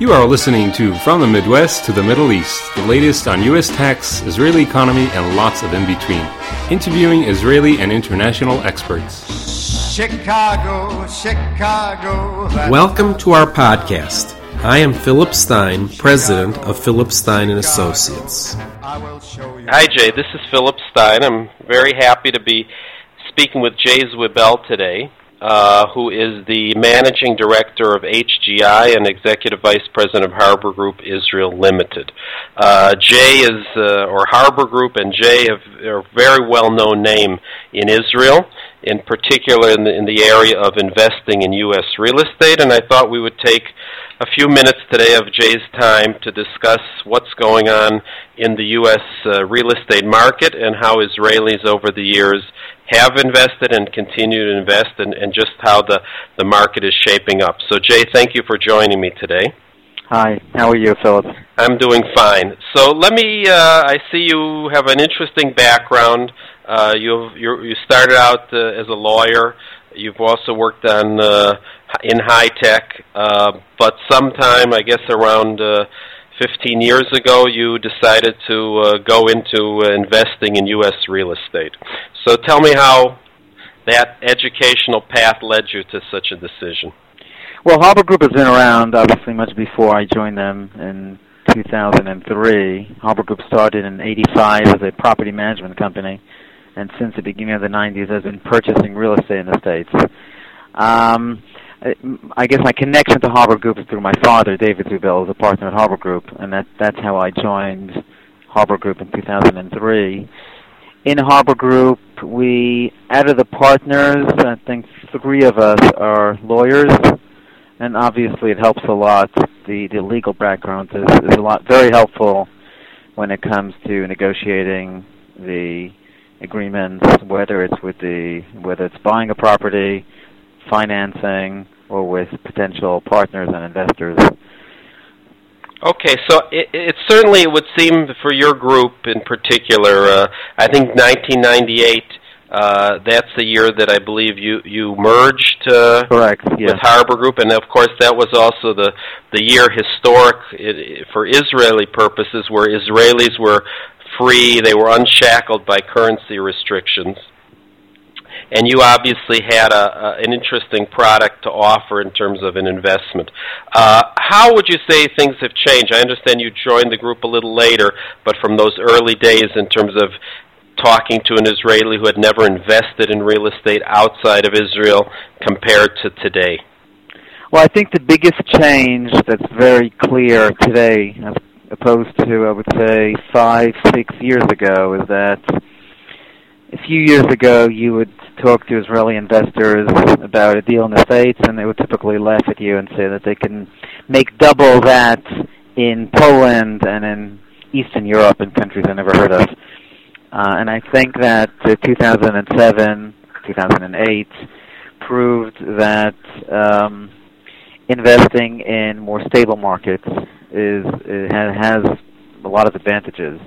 You are listening to From the Midwest to the Middle East, the latest on U.S. tax, Israeli economy, and lots of in between. Interviewing Israeli and international experts. Chicago, Chicago. Welcome to our podcast. I am Philip Stein, president of Philip Stein and Associates. Hi, Jay. This is Philip Stein. I'm very happy to be speaking with Jay Zwiebel today uh, who is the managing director of HGI and executive vice president of Harbor Group Israel Limited. Uh, Jay is, uh, or Harbor Group and Jay are a very well known name in Israel, in particular in the, in the area of investing in U.S. real estate, and I thought we would take a few minutes today of Jay's time to discuss what's going on in the U.S. Uh, real estate market and how Israelis over the years have invested and continue to invest and, and just how the, the market is shaping up. So, Jay, thank you for joining me today. Hi, how are you, Philip? I'm doing fine. So let me. Uh, I see you have an interesting background. Uh, you you started out uh, as a lawyer. You've also worked on uh, in high tech, uh, but sometime I guess around uh, 15 years ago, you decided to uh, go into uh, investing in U.S. real estate. So tell me how that educational path led you to such a decision. Well, Harbor Group has been around obviously much before I joined them in 2003. Harbor Group started in 85 as a property management company, and since the beginning of the 90s has been purchasing real estate in the States. Um, I guess my connection to Harbor Group is through my father, David Zwiebel, is a partner at Harbor Group, and that that's how I joined Harbor Group in 2003. In Harbor Group, we out of the partners, I think three of us are lawyers, and obviously it helps a lot. The the legal background is, is a lot very helpful when it comes to negotiating the agreements, whether it's with the whether it's buying a property financing or with potential partners and investors. Okay, so it, it certainly would seem for your group in particular. Uh, I think 1998. Uh, that's the year that I believe you you merged uh, Correct, yes. with Harbor Group, and of course that was also the the year historic it, for Israeli purposes, where Israelis were free, they were unshackled by currency restrictions and you obviously had a, a, an interesting product to offer in terms of an investment. Uh, how would you say things have changed? I understand you joined the group a little later, but from those early days in terms of talking to an Israeli who had never invested in real estate outside of Israel compared to today? Well, I think the biggest change that's very clear today, as opposed to, I would say, five, six years ago, is that a few years ago you would talk to Israeli investors about a deal in the States, and they would typically laugh at you and say that they can make double that in Poland and in Eastern Europe and countries I never heard of. Uh, and I think that uh, 2007, 2008 proved that um, investing in more stable markets is has a lot of advantages.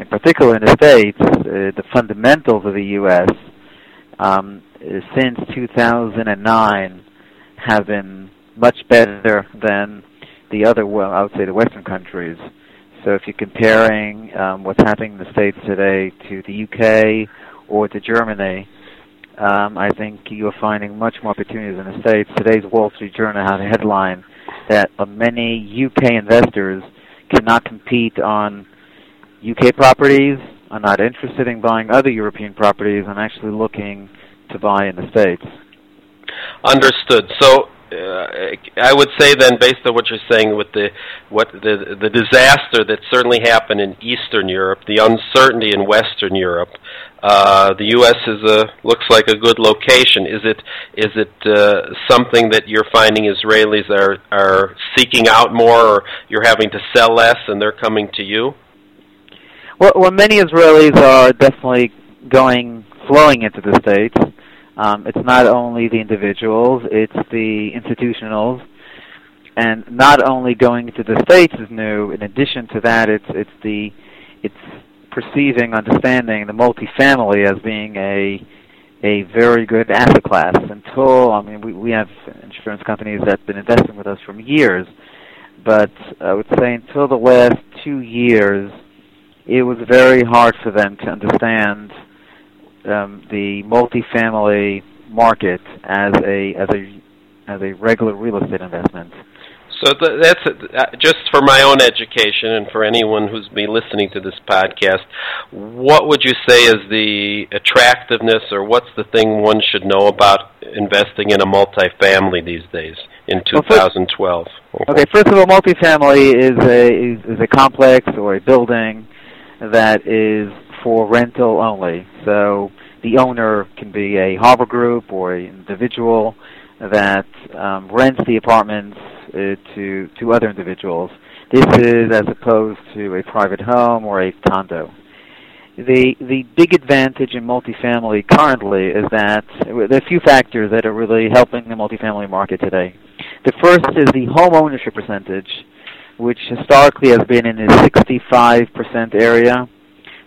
In particular, in the states, uh, the fundamentals of the U.S um, since 2009 have been much better than the other, well, I would say the Western countries. So if you're comparing um, what's happening in the States today to the UK or to Germany, um, I think you're finding much more opportunities in the States. Today's Wall Street Journal had a headline that many UK investors cannot compete on UK properties I'm not interested in buying other European properties I'm actually looking to buy in the States. Understood. So uh, I would say then, based on what you're saying, with the what the the disaster that certainly happened in Eastern Europe, the uncertainty in Western Europe, uh, the U.S. is a looks like a good location. Is it is it uh, something that you're finding Israelis are are seeking out more, or you're having to sell less and they're coming to you? Well, well, many Israelis are definitely going flowing into the states. Um, it's not only the individuals; it's the institutionals, and not only going into the states is new. In addition to that, it's it's the it's perceiving, understanding the multifamily as being a a very good asset class. Until I mean, we we have insurance companies that've been investing with us for years but I would say until the last two years, it was very hard for them to understand um, the multifamily market as a as a as a regular real estate investment. So th- that's uh, just for my own education and for anyone who's been listening to this podcast. What would you say is the attractiveness, or what's the thing one should know about investing in a multifamily these days in 2012? okay, first of all, multifamily is a is, is a complex or a building that is for rental only. So the owner can be a harbor group or an individual that um, rents the apartments uh, to to other individuals. This is as opposed to a private home or a condo. The the big advantage in multifamily currently is that there are a few factors that are really helping the multifamily market today. The first is the home ownership percentage, which historically has been in the 65% area,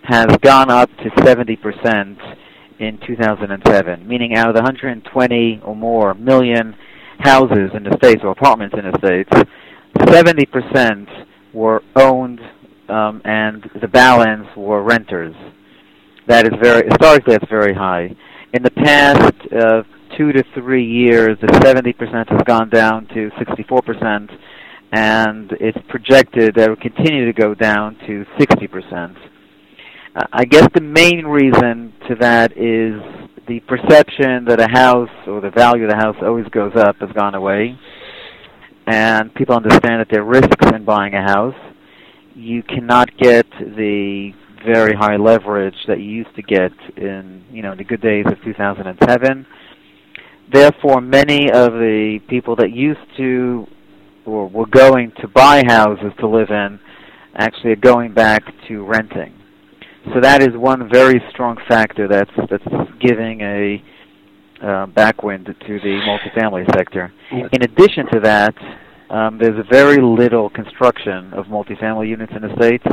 has gone up to 70% in 2007, meaning out of the 120 or more million houses in the states or apartments in the states, 70% were owned um, and the balance were renters. That is very historically that's very high. In the past uh, two to three years, the 70% has gone down to 64%, and it's projected that it will continue to go down to 60%. Uh, I guess the main reason to that is the perception that a house or the value of the house always goes up has gone away, and people understand that there are risks in buying a house. You cannot get the very high leverage that you used to get in you know the good days of 2007. Therefore, many of the people that used to or were going to buy houses to live in actually are going back to renting. So that is one very strong factor that's that's giving a uh, backwind to the multifamily sector. In addition to that, um, there's very little construction of multifamily units in the states.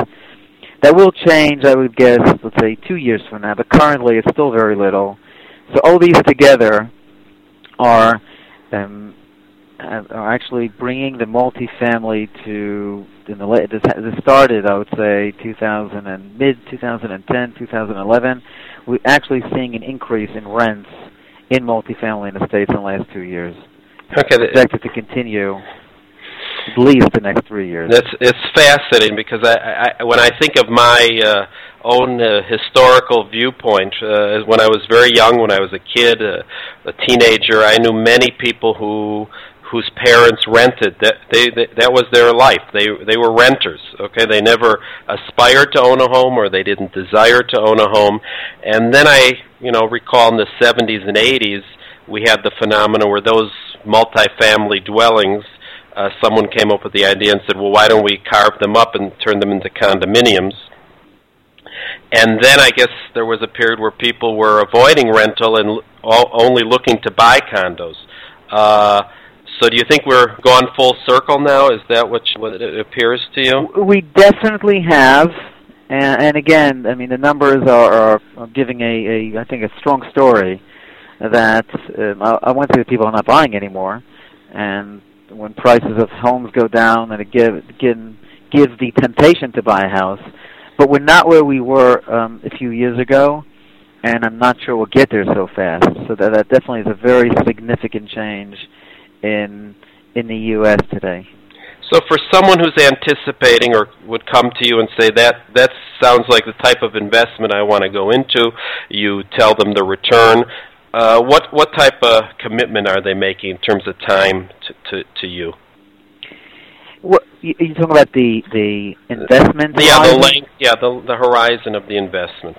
That will change, I would guess, let's say two years from now, but currently it's still very little. So all these together are um, are actually bringing the multifamily to in the late, this, this started I would say 2000 and mid 2010 2011 we're actually seeing an increase in rents in multifamily in the states in the last two years. Okay projected to continue at least the next three years. That's it's fascinating because I, I when I think of my uh, own uh, historical viewpoint uh, when I was very young when I was a kid uh, a teenager I knew many people who whose parents rented. That they, they that was their life. They they were renters okay? They never aspired to own a home or they didn't desire to own a home. And then i you know recall in the 70s and 80s we had the phenomena where those multifamily dwellings uh, someone came up with the idea and said well why don't we carve them up and turn them into condominiums? And then I guess there was a period where people were avoiding rental and only looking to buy condos. Uh, so do you think we're gone full circle now? Is that what, what it appears to you? We definitely have. And, and again, I mean, the numbers are, are giving a, a, I think, a strong story that um, I, I went through people are not buying anymore, and when prices of homes go down, and it give, give, gives the temptation to buy a house. But we're not where we were um, a few years ago, and I'm not sure we'll get there so fast. So that, that definitely is a very significant change in in the U.S. today. So, for someone who's anticipating or would come to you and say that that sounds like the type of investment I want to go into, you tell them the return. Uh, what what type of commitment are they making in terms of time to to, to you? What you, you talking about the the investment? Yeah, horizon? the length. Yeah, the the horizon of the investment.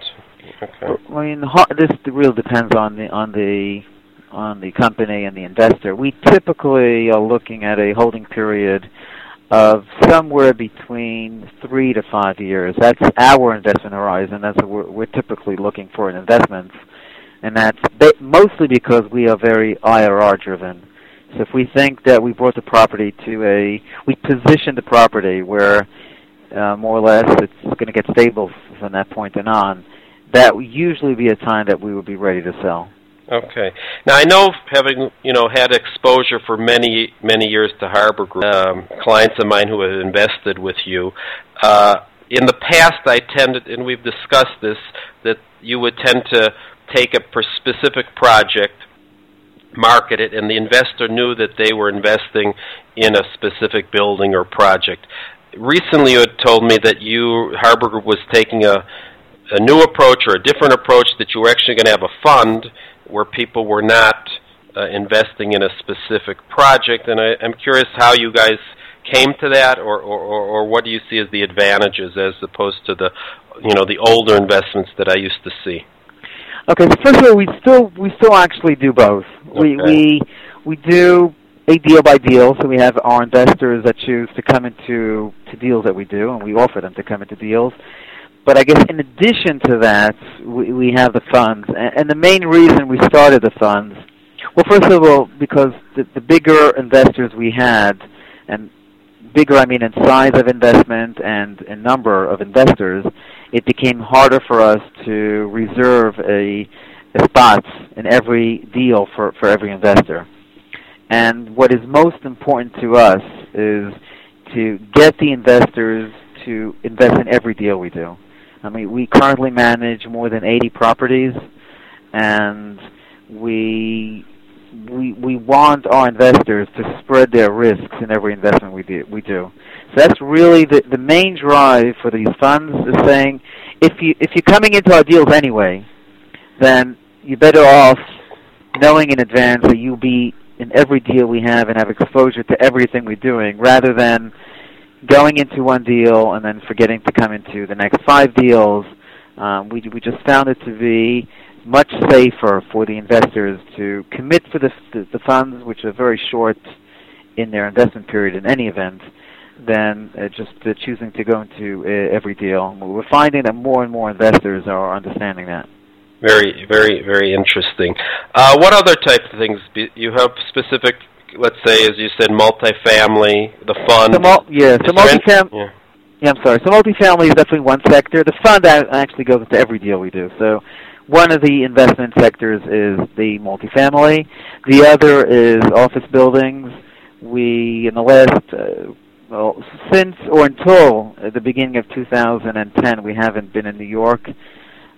Okay. I mean, this really depends on the on the on the company and the investor. We typically are looking at a holding period of somewhere between three to five years. That's our investment horizon. That's what we're, we're typically looking for in investments, and that's mostly because we are very IRR driven. So if we think that we brought the property to a, we position the property where uh, more or less it's going to get stable from that point and on, that would usually be a time that we would be ready to sell. Okay. Now I know, having you know had exposure for many many years to Harbor Group, um, clients of mine who have invested with you. Uh, in the past, I tended, and we've discussed this, that you would tend to take a specific project, market it, and the investor knew that they were investing in a specific building or project. Recently, you had told me that you Harbor Group was taking a a new approach or a different approach that you were actually going to have a fund where people were not uh, investing in a specific project. And I, I'm curious how you guys came to that, or, or, or what do you see as the advantages as opposed to the, you know, the older investments that I used to see? Okay, so first of all, we still we still actually do both. Okay. We we we do a deal by deal, so we have our investors that choose to come into to deals that we do, and we offer them to come into deals. But I guess in addition to that, we, we have the funds, and, and the main reason we started the funds, well, first of all, because the, the bigger investors we had, and bigger I mean in size of investment and in number of investors, it became harder for us to reserve a, a spot in every deal for, for every investor. And what is most important to us is to get the investors to invest in every deal we do. I mean, we currently manage more than 80 properties, and we we we want our investors to spread their risks in every investment we do. We do. So that's really the the main drive for these funds is saying if you if you're coming into our deals anyway, then you're better off knowing in advance that you'll be in every deal we have and have exposure to everything we're doing, rather than going into one deal and then forgetting to come into the next five deals. Um, we we just found it to be much safer for the investors to commit for the the, funds, which are very short in their investment period in any event, than uh, just uh, choosing to go into uh, every deal. We're finding that more and more investors are understanding that. Very, very, very interesting. Uh, what other type of things? You have specific let's say, as you said, multifamily, the fund. So mul- yeah, so multifamily. Yeah. yeah, I'm sorry. So multifamily is definitely one sector. The fund actually goes into every deal we do. So one of the investment sectors is the multifamily. The other is office buildings. We, in the last, uh, well, since or until the beginning of 2010, we haven't been in New York.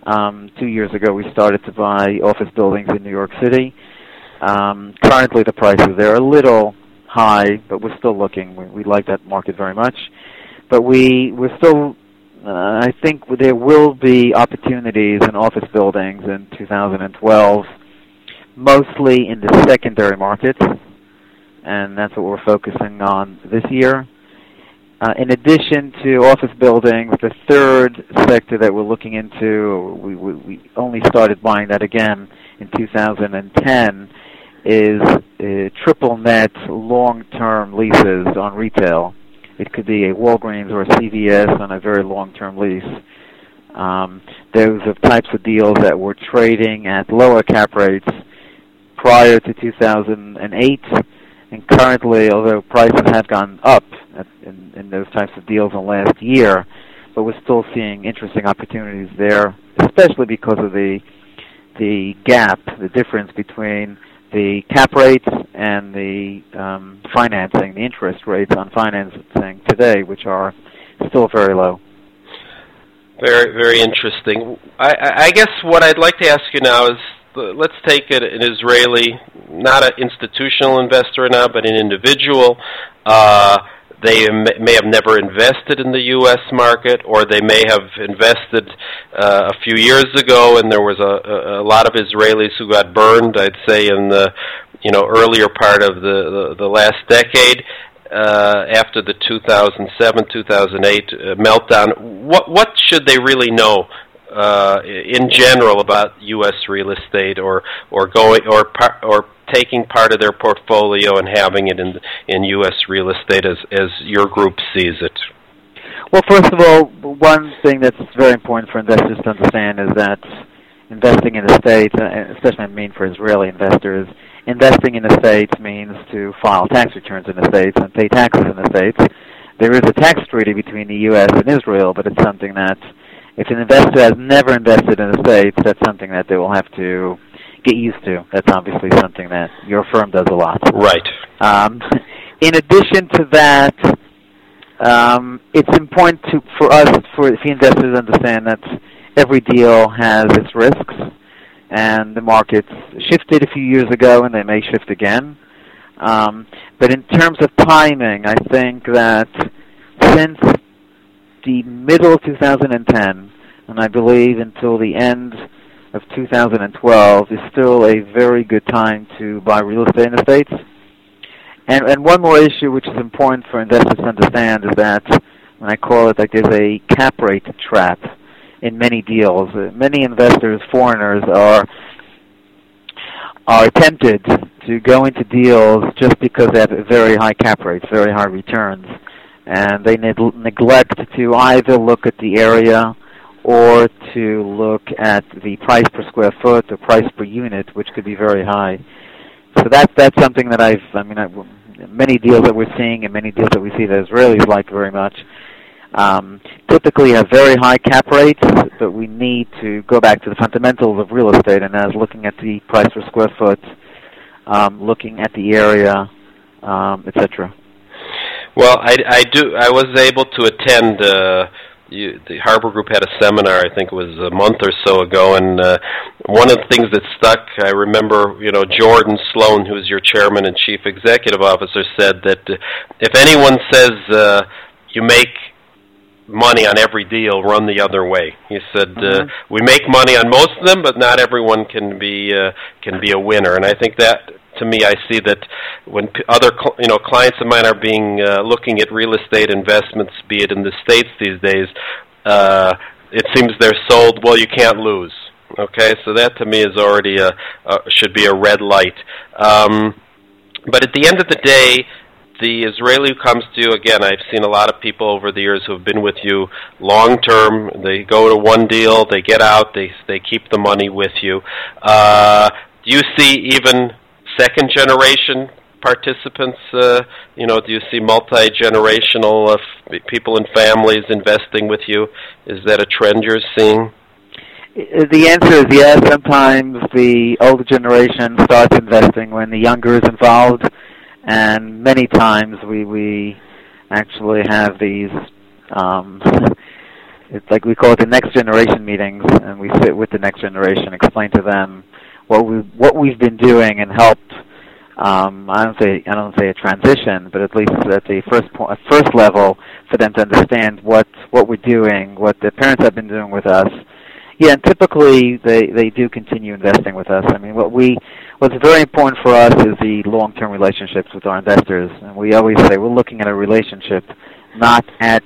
Um, two years ago, we started to buy office buildings in New York City. Um, currently, the prices there are a little high, but we're still looking. We, we like that market very much, but we we're still. Uh, I think there will be opportunities in office buildings in 2012, mostly in the secondary market, and that's what we're focusing on this year. Uh, in addition to office buildings, the third sector that we're looking into, we, we, we only started buying that again in 2010, is uh, triple net long-term leases on retail. It could be a Walgreens or a CVS on a very long-term lease. Um, those are types of deals that were trading at lower cap rates prior to 2008, and currently, although prices have gone up at, in, in those types of deals in the last year, but we're still seeing interesting opportunities there, especially because of the the gap, the difference between the cap rates and the um, financing, the interest rates on financing today, which are still very low. Very, very interesting. I, I guess what I'd like to ask you now is, let's take it an Israeli, not an institutional investor now, but an individual. Uh, they may have never invested in the U.S. market, or they may have invested uh, a few years ago, and there was a, a lot of Israelis who got burned. I'd say in the you know earlier part of the the, the last decade. Uh, after the 2007 2008 uh, meltdown, what what should they really know uh, in general about U.S. real estate, or or going or par- or taking part of their portfolio and having it in in U.S. real estate as as your group sees it? Well, first of all, one thing that's very important for investors to understand is that investing in the states, especially I mean for Israeli investors, investing in the states means to file tax returns in the states and pay taxes in the states. There is a tax treaty between the U.S. and Israel, but it's something that if an investor has never invested in the states, that's something that they will have to get used to. That's obviously something that your firm does a lot. Right. Um, in addition to that, um, it's important to for us, for the investors, to understand that every deal has its risks, and the markets shifted a few years ago, and they may shift again. Um, but in terms of timing, I think that since the middle of 2010, and I believe until the end of 2012, is still a very good time to buy real estate in the States. And, and one more issue which is important for investors to understand is that when I call it like there's a cap rate trap in many deals. Uh, many investors, foreigners, are are tempted to go into deals just because they have very high cap rates, very high returns, and they ne- neglect to either look at the area or to look at the price per square foot or price per unit, which could be very high. So that's that's something that I've I mean I, many deals that we're seeing and many deals that we see that Israelis like very much um, typically have very high cap rates, but we need to go back to the fundamentals of real estate, and as looking at the price per square foot, um, looking at the area, um, etc. Well, I, I do. I was able to attend. Uh, you, the Harbor Group had a seminar. I think it was a month or so ago, and uh, one of the things that stuck. I remember, you know, Jordan Sloan, who is your chairman and chief executive officer, said that uh, if anyone says uh, you make money on every deal run the other way. He said uh, mm-hmm. uh, we make money on most of them, but not everyone can be uh, can be a winner. And I think that to me, I see that when other you know clients of mine are being uh, looking at real estate investments, be it in the states these days, uh, it seems they're sold. Well, you can't lose. Okay, so that to me is already a, a should be a red light. Um, but at the end of the day, the Israeli who comes to you, again, I've seen a lot of people over the years who have been with you long term. They go to one deal, they get out, they they keep the money with you. Uh, do you see even second generation participants? Uh, you know, do you see multi generational uh, people and families investing with you? Is that a trend you're seeing? The answer is yes. Sometimes the older generation starts investing when the younger is involved and many times we we actually have these um it's like we call it the next generation meetings and we sit with the next generation explain to them what we what we've been doing and helped. Um, I don't say I don't say a transition but at least at the first point first level for them to understand what what we're doing what the parents have been doing with us yeah, and typically they they do continue investing with us. I mean, what we what's very important for us is the long-term relationships with our investors, and we always say we're looking at a relationship, not at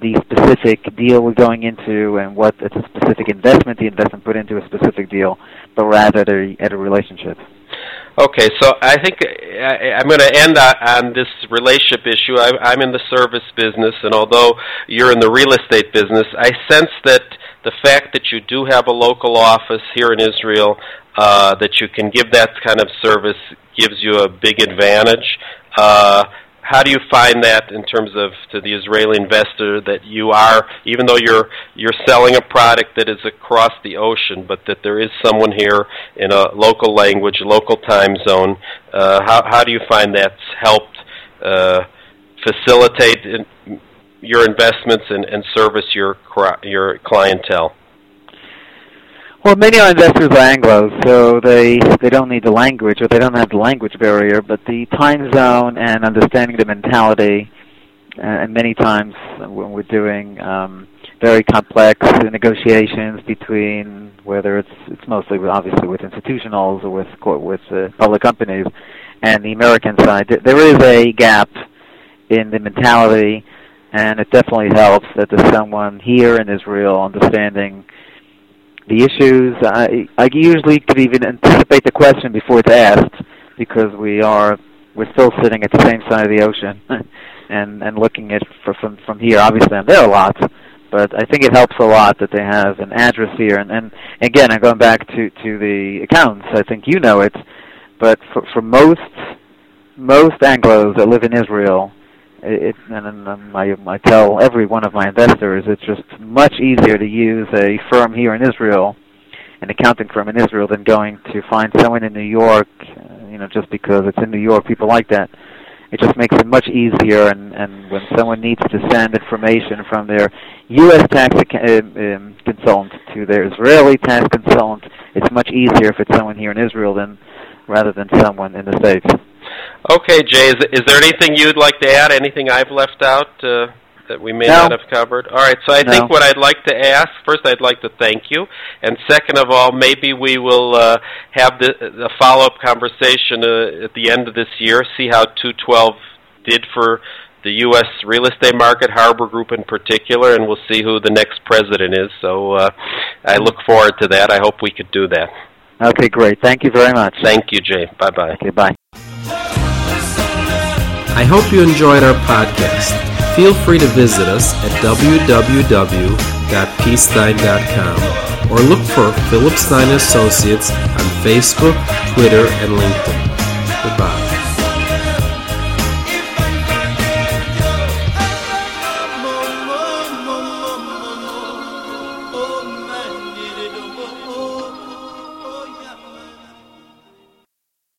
the specific deal we're going into and what it's a specific investment the investment put into a specific deal, but rather at a, at a relationship. Okay, so I think I, am going to end on, this relationship issue. I, I'm in the service business, and although you're in the real estate business, I sense that the fact that you do have a local office here in Israel, uh, that you can give that kind of service, gives you a big advantage. Uh, how do you find that in terms of to the Israeli investor that you are, even though you're you're selling a product that is across the ocean, but that there is someone here in a local language, local time zone? Uh, how how do you find that's helped uh, facilitate in, your investments and, and service your your clientele? Well, many of our investors are Anglo, so they they don't need the language, or they don't have the language barrier, but the time zone and understanding the mentality. Uh, and many times when we're doing um, very complex negotiations between whether it's it's mostly obviously with institutionals or with with uh, public companies, and the American side, there is a gap in the mentality and it definitely helps that there's someone here in Israel understanding the issues. I, I usually could even anticipate the question before it's asked because we are we're still sitting at the same side of the ocean and and looking at for, from from here. Obviously, I'm there a lot, but I think it helps a lot that they have an address here. And, and again, I'm going back to to the accounts. I think you know it, but for for most most Anglo's that live in Israel, it, and I, I tell every one of my investors it's just much easier to use a firm here in Israel an accounting firm in Israel than going to find someone in New York. Uh, you know, just because it's in New York, people like that. It just makes it much easier. And and when someone needs to send information from their U.S. tax uh, um, consultant to their Israeli tax consultant, it's much easier if it's someone here in Israel than rather than someone in the states. Okay, Jay. Is, is there anything you'd like to add? Anything I've left out? Uh that we may no. not have covered? All right, so I no. think what I'd like to ask first, I'd like to thank you, and second of all, maybe we will uh, have the, the follow-up conversation uh, at the end of this year, see how 212 did for the U.S. real estate market, Harbor Group in particular, and we'll see who the next president is. So uh, I look forward to that. I hope we could do that. Okay, great. Thank you very much. Thank you, Jay. Bye bye. Okay, bye. I hope you enjoyed our podcast. Feel free to visit us at www.pstein.com or look for Philip Stein Associates on Facebook, Twitter, and LinkedIn. Goodbye.